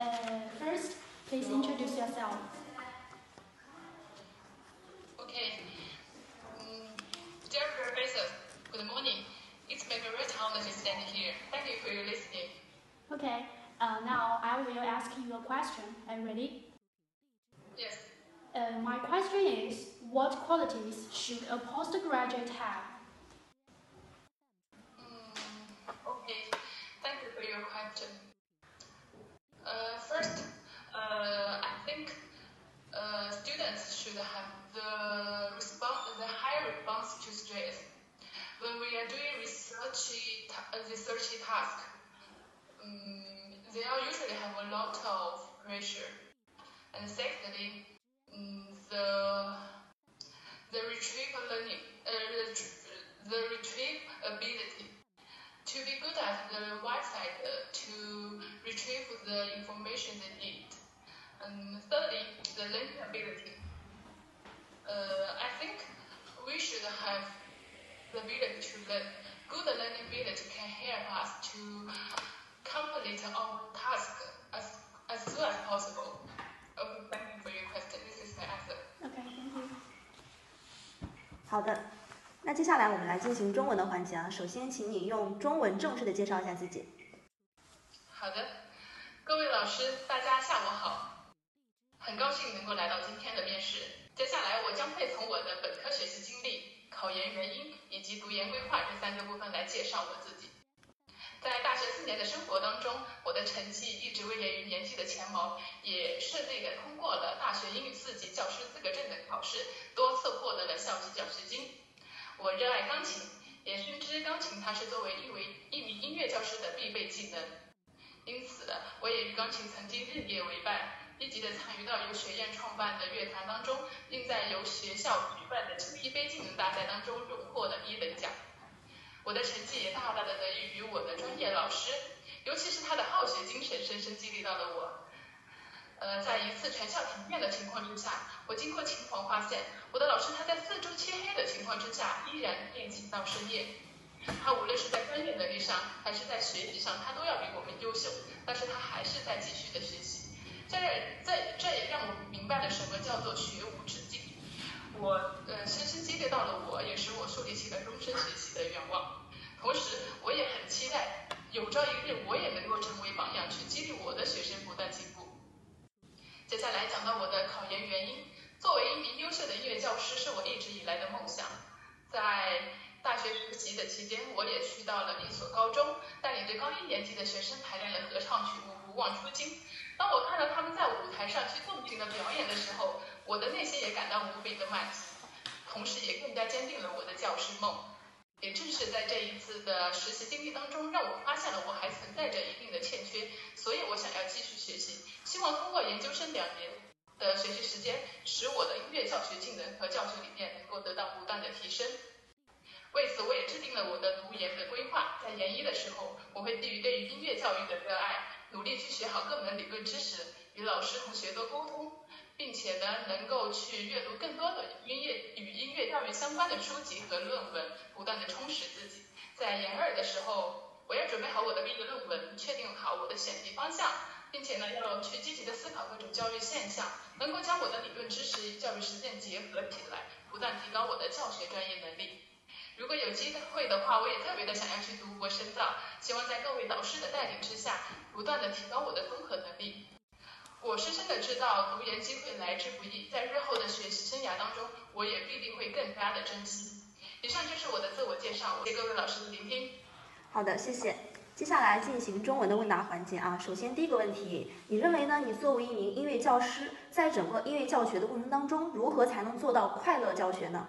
Uh, first, please introduce yourself. Okay. Um, dear professor, good morning. It's my great honor to stand here. Thank you for your listening. Okay, uh, now I will ask you a question. Are you ready? Yes. Uh, my question is, what qualities should a postgraduate have? Mm, okay. Thank you for your question. Uh, first, uh, I think uh, students should have the response, the high response to stress. When we are doing researchy, ta- uh, researchy task, um, they are usually have a lot of pressure. And secondly, um, the the retrieve learning, uh, the retrieve ability to be good at the website uh, to retrieve the information they need. And thirdly, the learning ability. Uh, I think we should have the ability to learn. Good learning ability can help us to complete our task as, as soon as possible. Okay, thank you for your question. This is my answer. Okay, thank you. 好的，那接下来我们来进行中文的环节啊。首先，请你用中文正式的介绍一下自己。好的，各位老师，大家下午好，很高兴能够来到今天的面试。接下来，我将会从我的本科学习经历、考研原因以及读研规划这三个部分来介绍我自己。在大学四年的生活当中，我的成绩一直位列于年级的前茅，也顺利的通过了大学英语四级教师资格证的考试，多次获得了校级奖学金。我热爱钢琴，也深知钢琴它是作为一为一名音乐教师的必备技能。因此，我也与钢琴曾经日夜为伴，积极的参与到由学院创办的乐坛当中，并在由学校举办的青皮杯技能大赛当中荣获了一等奖。我的成绩也大大的得益于我的专业老师，尤其是他的好学精神，深深激励到了我。呃，在一次全校停电的情况之下，我经过琴房发现，我的老师他在四周漆黑的情况之下，依然练琴到深夜。他无论是在专业能力上，还是在学习上，他都要比我们优秀，但是他还是在继续的学习。这这这也让我明白了什么叫做学无止境。我呃深深激励到了我，也使我树立起了终身学习的愿望。同时，我也很期待有朝一日我也能够成为榜样，去激励我的学生不断进步。接下来讲到我的考研原因，作为一名优秀的音乐教师是我一直以来的梦想。在大学实习的期间，我也去到了一所高中，带领着高一年级的学生排练了合唱曲目《不忘初心》。当我看到他们在舞台上去纵情的表演的时候，我的内心也感到无比的满足，同时也更加坚定了我的教师梦。也正是在这一次的实习经历当中，让我发现了我还存在着一定的欠缺，所以我想要继续学习，希望通过研究生两年的学习时间，使我的音乐教学技能和教学理念能够得到不断的提升。为此，我也制定了我的读研的规划。在研一的时候，我会基于对于音乐教育的热爱，努力去学好各门理论知识，与老师同学多沟通，并且呢，能够去阅读更多的音乐与音乐教育相关的书籍和论文，不断的充实自己。在研二的时候，我要准备好我的毕业论文，确定好我的选题方向，并且呢，要去积极的思考各种教育现象，能够将我的理论知识与教育实践结合起来，不断提高我的教学专业能力。如果有机会的话，我也特别的想要去读博深造，希望在各位导师的带领之下，不断的提高我的综合能力。我深深的知道读研机会来之不易，在日后的学习生涯当中，我也必定会更加的珍惜。以上就是我的自我介绍，谢谢各位老师的聆听。好的，谢谢。接下来进行中文的问答环节啊。首先第一个问题，你认为呢？你作为一名音乐教师，在整个音乐教学的过程当中，如何才能做到快乐教学呢？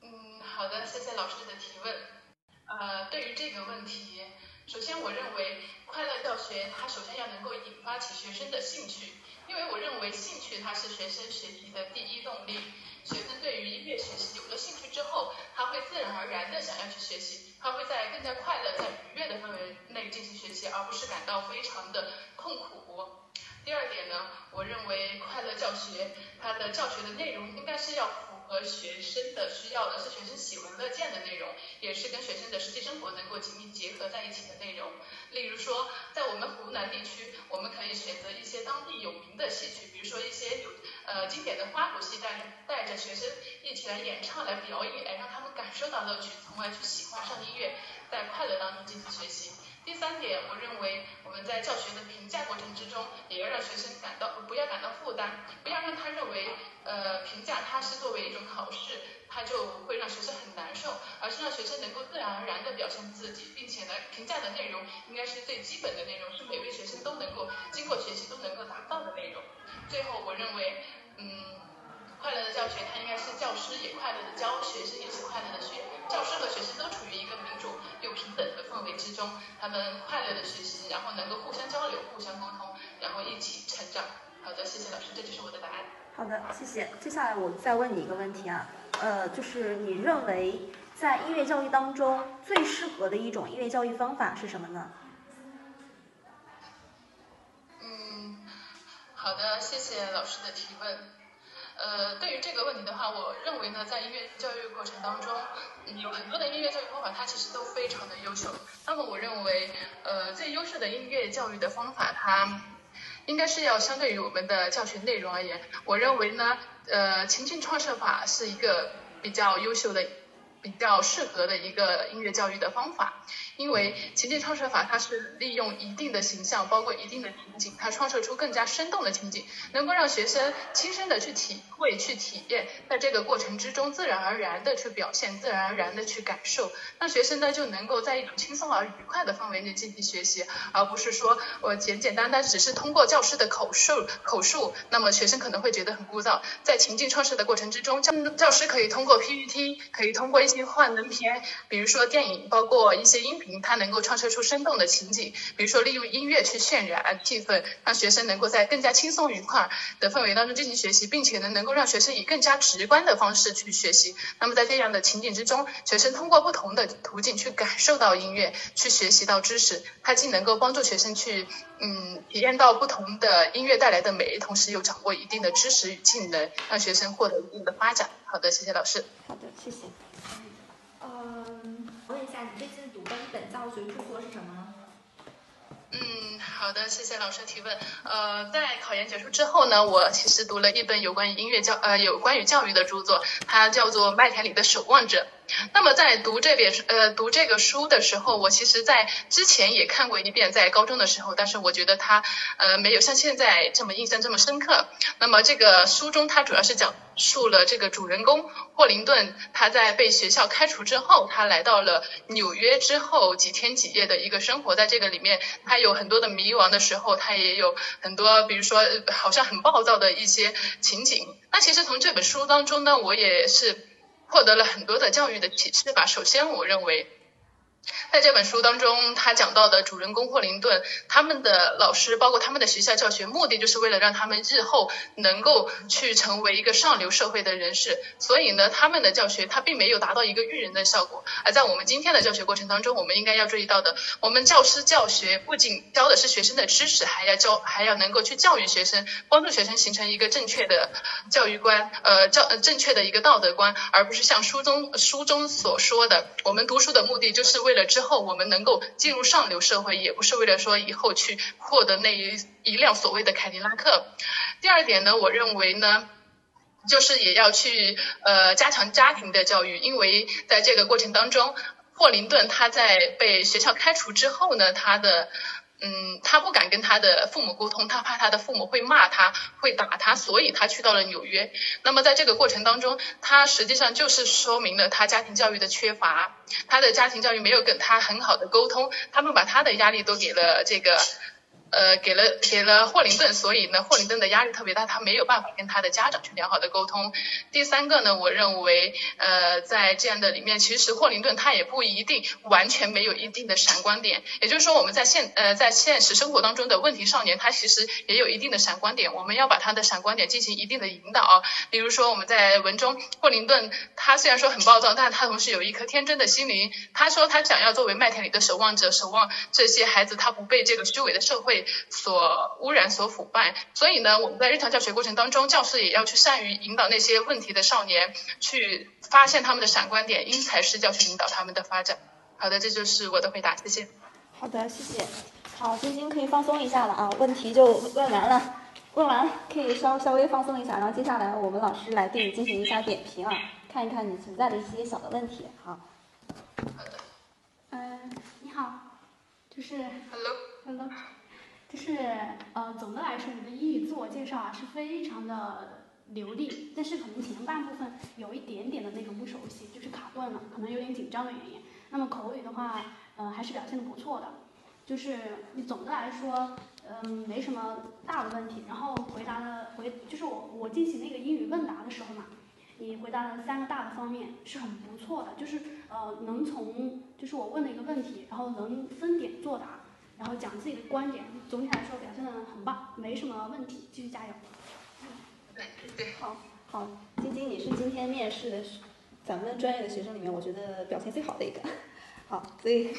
嗯，好的，谢谢老师的提问。呃，对于这个问题，首先我认为快乐教学它首先要能够引发起学生的兴趣，因为我认为兴趣它是学生学习的第一动力。学生对于音乐学习有了兴趣之后，他会自然而然的想要去学习，他会在更加快乐、在愉悦的氛围内进行学习，而不是感到非常的痛苦。第二点呢，我认为快教学它的教学的内容应该是要符合学生的需要的，是学生喜闻乐见的内容，也是跟学生的实际生活能够紧密结合在一起的内容。例如说，在我们湖南地区，我们可以选择一些当地有名的戏曲，比如说一些有呃经典的花鼓戏，带带着学生一起来演唱、来表演，让他们感受到乐趣，从而去喜欢上音乐，在快乐当中进行学习。第三点，我认为我们在教学的评价过程之中，也要让学生感到不要感到负担，不要让他认为呃评价它是作为一种考试，他就会让学生很难受，而是让学生能够自然而然地表现自己，并且呢，评价的内容应该是最基本的内容，是每位学生都能够经过学习都能够达到的内容。最后，我认为，嗯，快乐的教学它应该是教师也快乐的教，学生也是快乐之中。他们快乐的学习，然后能够互相交流、互相沟通，然后一起成长。好的，谢谢老师，这就是我的答案。好的，谢谢。接下来我再问你一个问题啊，呃，就是你认为在音乐教育当中最适合的一种音乐教育方法是什么呢？嗯，好的，谢谢老师的提问。呃，对于这个问题的话，我认为呢，在音乐教育过程当中，有很多的音乐教育方法，它其实都非常的优秀。那么，我认为，呃，最优秀的音乐教育的方法，它应该是要相对于我们的教学内容而言，我认为呢，呃，情境创设法是一个比较优秀的。比较适合的一个音乐教育的方法，因为情境创设法它是利用一定的形象，包括一定的情景，它创设出更加生动的情景，能够让学生亲身的去体会、去体验，在这个过程之中自然而然的去表现，自然而然的去感受，让学生呢就能够在一种轻松而愉快的氛围内进行学习，而不是说我简简单单只是通过教师的口述口述，那么学生可能会觉得很枯燥。在情境创设的过程之中，教教师可以通过 PPT，可以通过一些幻灯片，比如说电影，包括一些音频，它能够创设出生动的情景。比如说利用音乐去渲染气氛，让学生能够在更加轻松愉快的氛围当中进行学习，并且呢，能够让学生以更加直观的方式去学习。那么在这样的情景之中，学生通过不同的途径去感受到音乐，去学习到知识。它既能够帮助学生去嗯体验到不同的音乐带来的美，同时又掌握一定的知识与技能，让学生获得一定的发展。好的，谢谢老师。好的，谢谢。嗯问一下，你最近读的一本教学著作是什么呢？嗯，好的，谢谢老师提问。呃，在考研结束之后呢，我其实读了一本有关于音乐教呃有关于教育的著作，它叫做《麦田里的守望者》。那么在读这本呃读这个书的时候，我其实在之前也看过一遍，在高中的时候，但是我觉得它呃没有像现在这么印象这么深刻。那么这个书中它主要是讲述了这个主人公霍林顿他在被学校开除之后，他来到了纽约之后几天几夜的一个生活，在这个里面他有很多的迷茫的时候，他也有很多比如说好像很暴躁的一些情景。那其实从这本书当中呢，我也是。获得了很多的教育的启示吧。首先，我认为。在这本书当中，他讲到的主人公霍林顿，他们的老师，包括他们的学校教学，目的就是为了让他们日后能够去成为一个上流社会的人士。所以呢，他们的教学他并没有达到一个育人的效果。而在我们今天的教学过程当中，我们应该要注意到的，我们教师教学不仅教的是学生的知识，还要教，还要能够去教育学生，帮助学生形成一个正确的教育观，呃，教正确的一个道德观，而不是像书中书中所说的，我们读书的目的就是为。为了之后我们能够进入上流社会，也不是为了说以后去获得那一一辆所谓的凯迪拉克。第二点呢，我认为呢，就是也要去呃加强家庭的教育，因为在这个过程当中，霍林顿他在被学校开除之后呢，他的。嗯，他不敢跟他的父母沟通，他怕他的父母会骂他，会打他，所以他去到了纽约。那么在这个过程当中，他实际上就是说明了他家庭教育的缺乏，他的家庭教育没有跟他很好的沟通，他们把他的压力都给了这个。呃，给了给了霍林顿，所以呢，霍林顿的压力特别大，他没有办法跟他的家长去良好的沟通。第三个呢，我认为，呃，在这样的里面，其实霍林顿他也不一定完全没有一定的闪光点。也就是说，我们在现呃在现实生活当中的问题少年，他其实也有一定的闪光点，我们要把他的闪光点进行一定的引导。比如说，我们在文中，霍林顿他虽然说很暴躁，但他同时有一颗天真的心灵。他说他想要作为麦田里的守望者，守望这些孩子，他不被这个虚伪的社会。被所污染、所腐败。所以呢，我们在日常教学过程当中，教师也要去善于引导那些问题的少年，去发现他们的闪光点，因材施教去引导他们的发展。好的，这就是我的回答，谢谢。好的，谢谢。好，晶晶可以放松一下了啊，问题就问完了，问完可以稍稍微放松一下，然后接下来我们老师来对你进行一下点评啊，看一看你存在的一些小的问题。好。嗯，你好，就是 Hello，Hello，就是呃，总的来说，你的英语自我介绍啊是非常的流利，但是可能前半部分有一点点的那种不熟悉，就是卡顿了，可能有点紧张的原因。那么口语的话，呃，还是表现的不错的。就是你总的来说，嗯，没什么大的问题。然后回答的回，就是我我进行那个英语问答的时候嘛，你回答了三个大的方面是很不错的。就是呃，能从就是我问的一个问题，然后能分点作答，然后讲自己的观点，总体来说表现的很棒，没什么问题，继续加油。对对，好，好，晶晶，你是今天面试的咱们专业的学生里面，我觉得表现最好的一个。好，所以。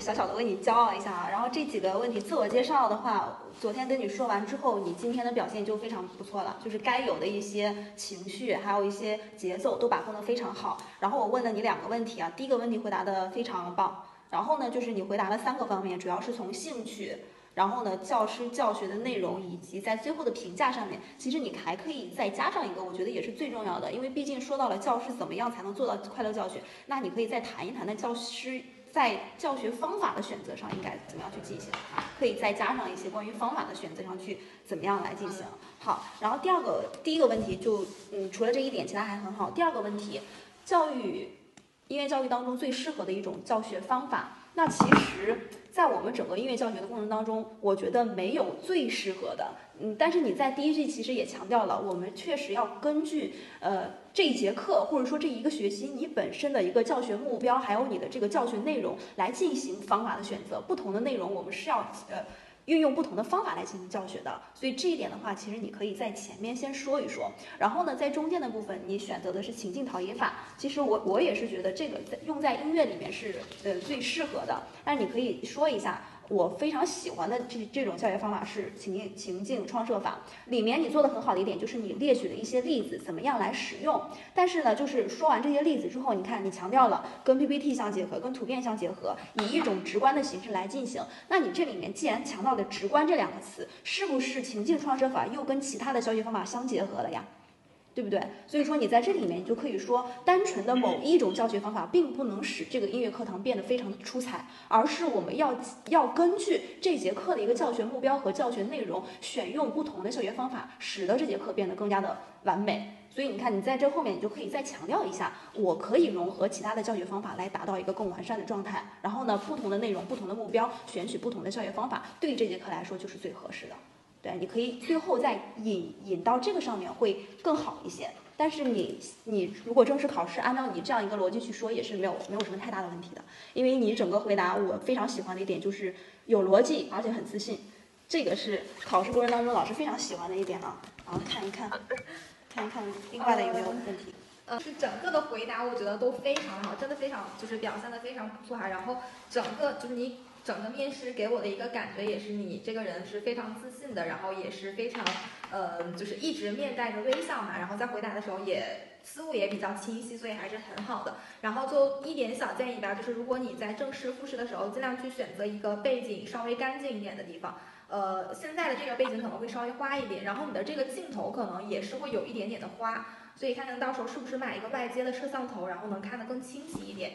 小小的为你骄傲一下啊！然后这几个问题自我介绍的话，昨天跟你说完之后，你今天的表现就非常不错了，就是该有的一些情绪，还有一些节奏都把控的非常好。然后我问了你两个问题啊，第一个问题回答的非常棒，然后呢，就是你回答了三个方面，主要是从兴趣，然后呢，教师教学的内容，以及在最后的评价上面，其实你还可以再加上一个，我觉得也是最重要的，因为毕竟说到了教师怎么样才能做到快乐教学，那你可以再谈一谈那教师。在教学方法的选择上应该怎么样去进行？可以再加上一些关于方法的选择上去怎么样来进行？好，然后第二个第一个问题就嗯，除了这一点，其他还很好。第二个问题，教育音乐教育当中最适合的一种教学方法，那其实。在我们整个音乐教学的过程当中，我觉得没有最适合的，嗯，但是你在第一句其实也强调了，我们确实要根据呃这一节课或者说这一个学期你本身的一个教学目标，还有你的这个教学内容来进行方法的选择，不同的内容我们是要呃。运用不同的方法来进行教学的，所以这一点的话，其实你可以在前面先说一说，然后呢，在中间的部分你选择的是情境陶冶法。其实我我也是觉得这个在用在音乐里面是呃最适合的，但是你可以说一下。我非常喜欢的这这种教学方法是情境情境创设法，里面你做的很好的一点就是你列举了一些例子，怎么样来使用。但是呢，就是说完这些例子之后，你看你强调了跟 PPT 相结合，跟图片相结合，以一种直观的形式来进行。那你这里面既然强调了直观这两个词，是不是情境创设法又跟其他的教学方法相结合了呀？对不对？所以说你在这里面你就可以说，单纯的某一种教学方法并不能使这个音乐课堂变得非常的出彩，而是我们要要根据这节课的一个教学目标和教学内容，选用不同的教学方法，使得这节课变得更加的完美。所以你看，你在这后面你就可以再强调一下，我可以融合其他的教学方法来达到一个更完善的状态。然后呢，不同的内容、不同的目标，选取不同的教学方法，对这节课来说就是最合适的。对，你可以最后再引引到这个上面会更好一些。但是你你如果正式考试按照你这样一个逻辑去说，也是没有没有什么太大的问题的。因为你整个回答我非常喜欢的一点就是有逻辑，而且很自信，这个是考试过程当中老师非常喜欢的一点啊。然后看一看，看一看另外的有没有问题。呃，是整个的回答我觉得都非常好，真的非常就是表现的非常不错哈。然后整个就是你。整个面试给我的一个感觉也是你这个人是非常自信的，然后也是非常，呃，就是一直面带着微笑嘛，然后在回答的时候也思路也比较清晰，所以还是很好的。然后就一点小建议吧，就是如果你在正式复试的时候，尽量去选择一个背景稍微干净一点的地方。呃，现在的这个背景可能会稍微花一点，然后你的这个镜头可能也是会有一点点的花，所以看看到时候是不是买一个外接的摄像头，然后能看得更清晰一点。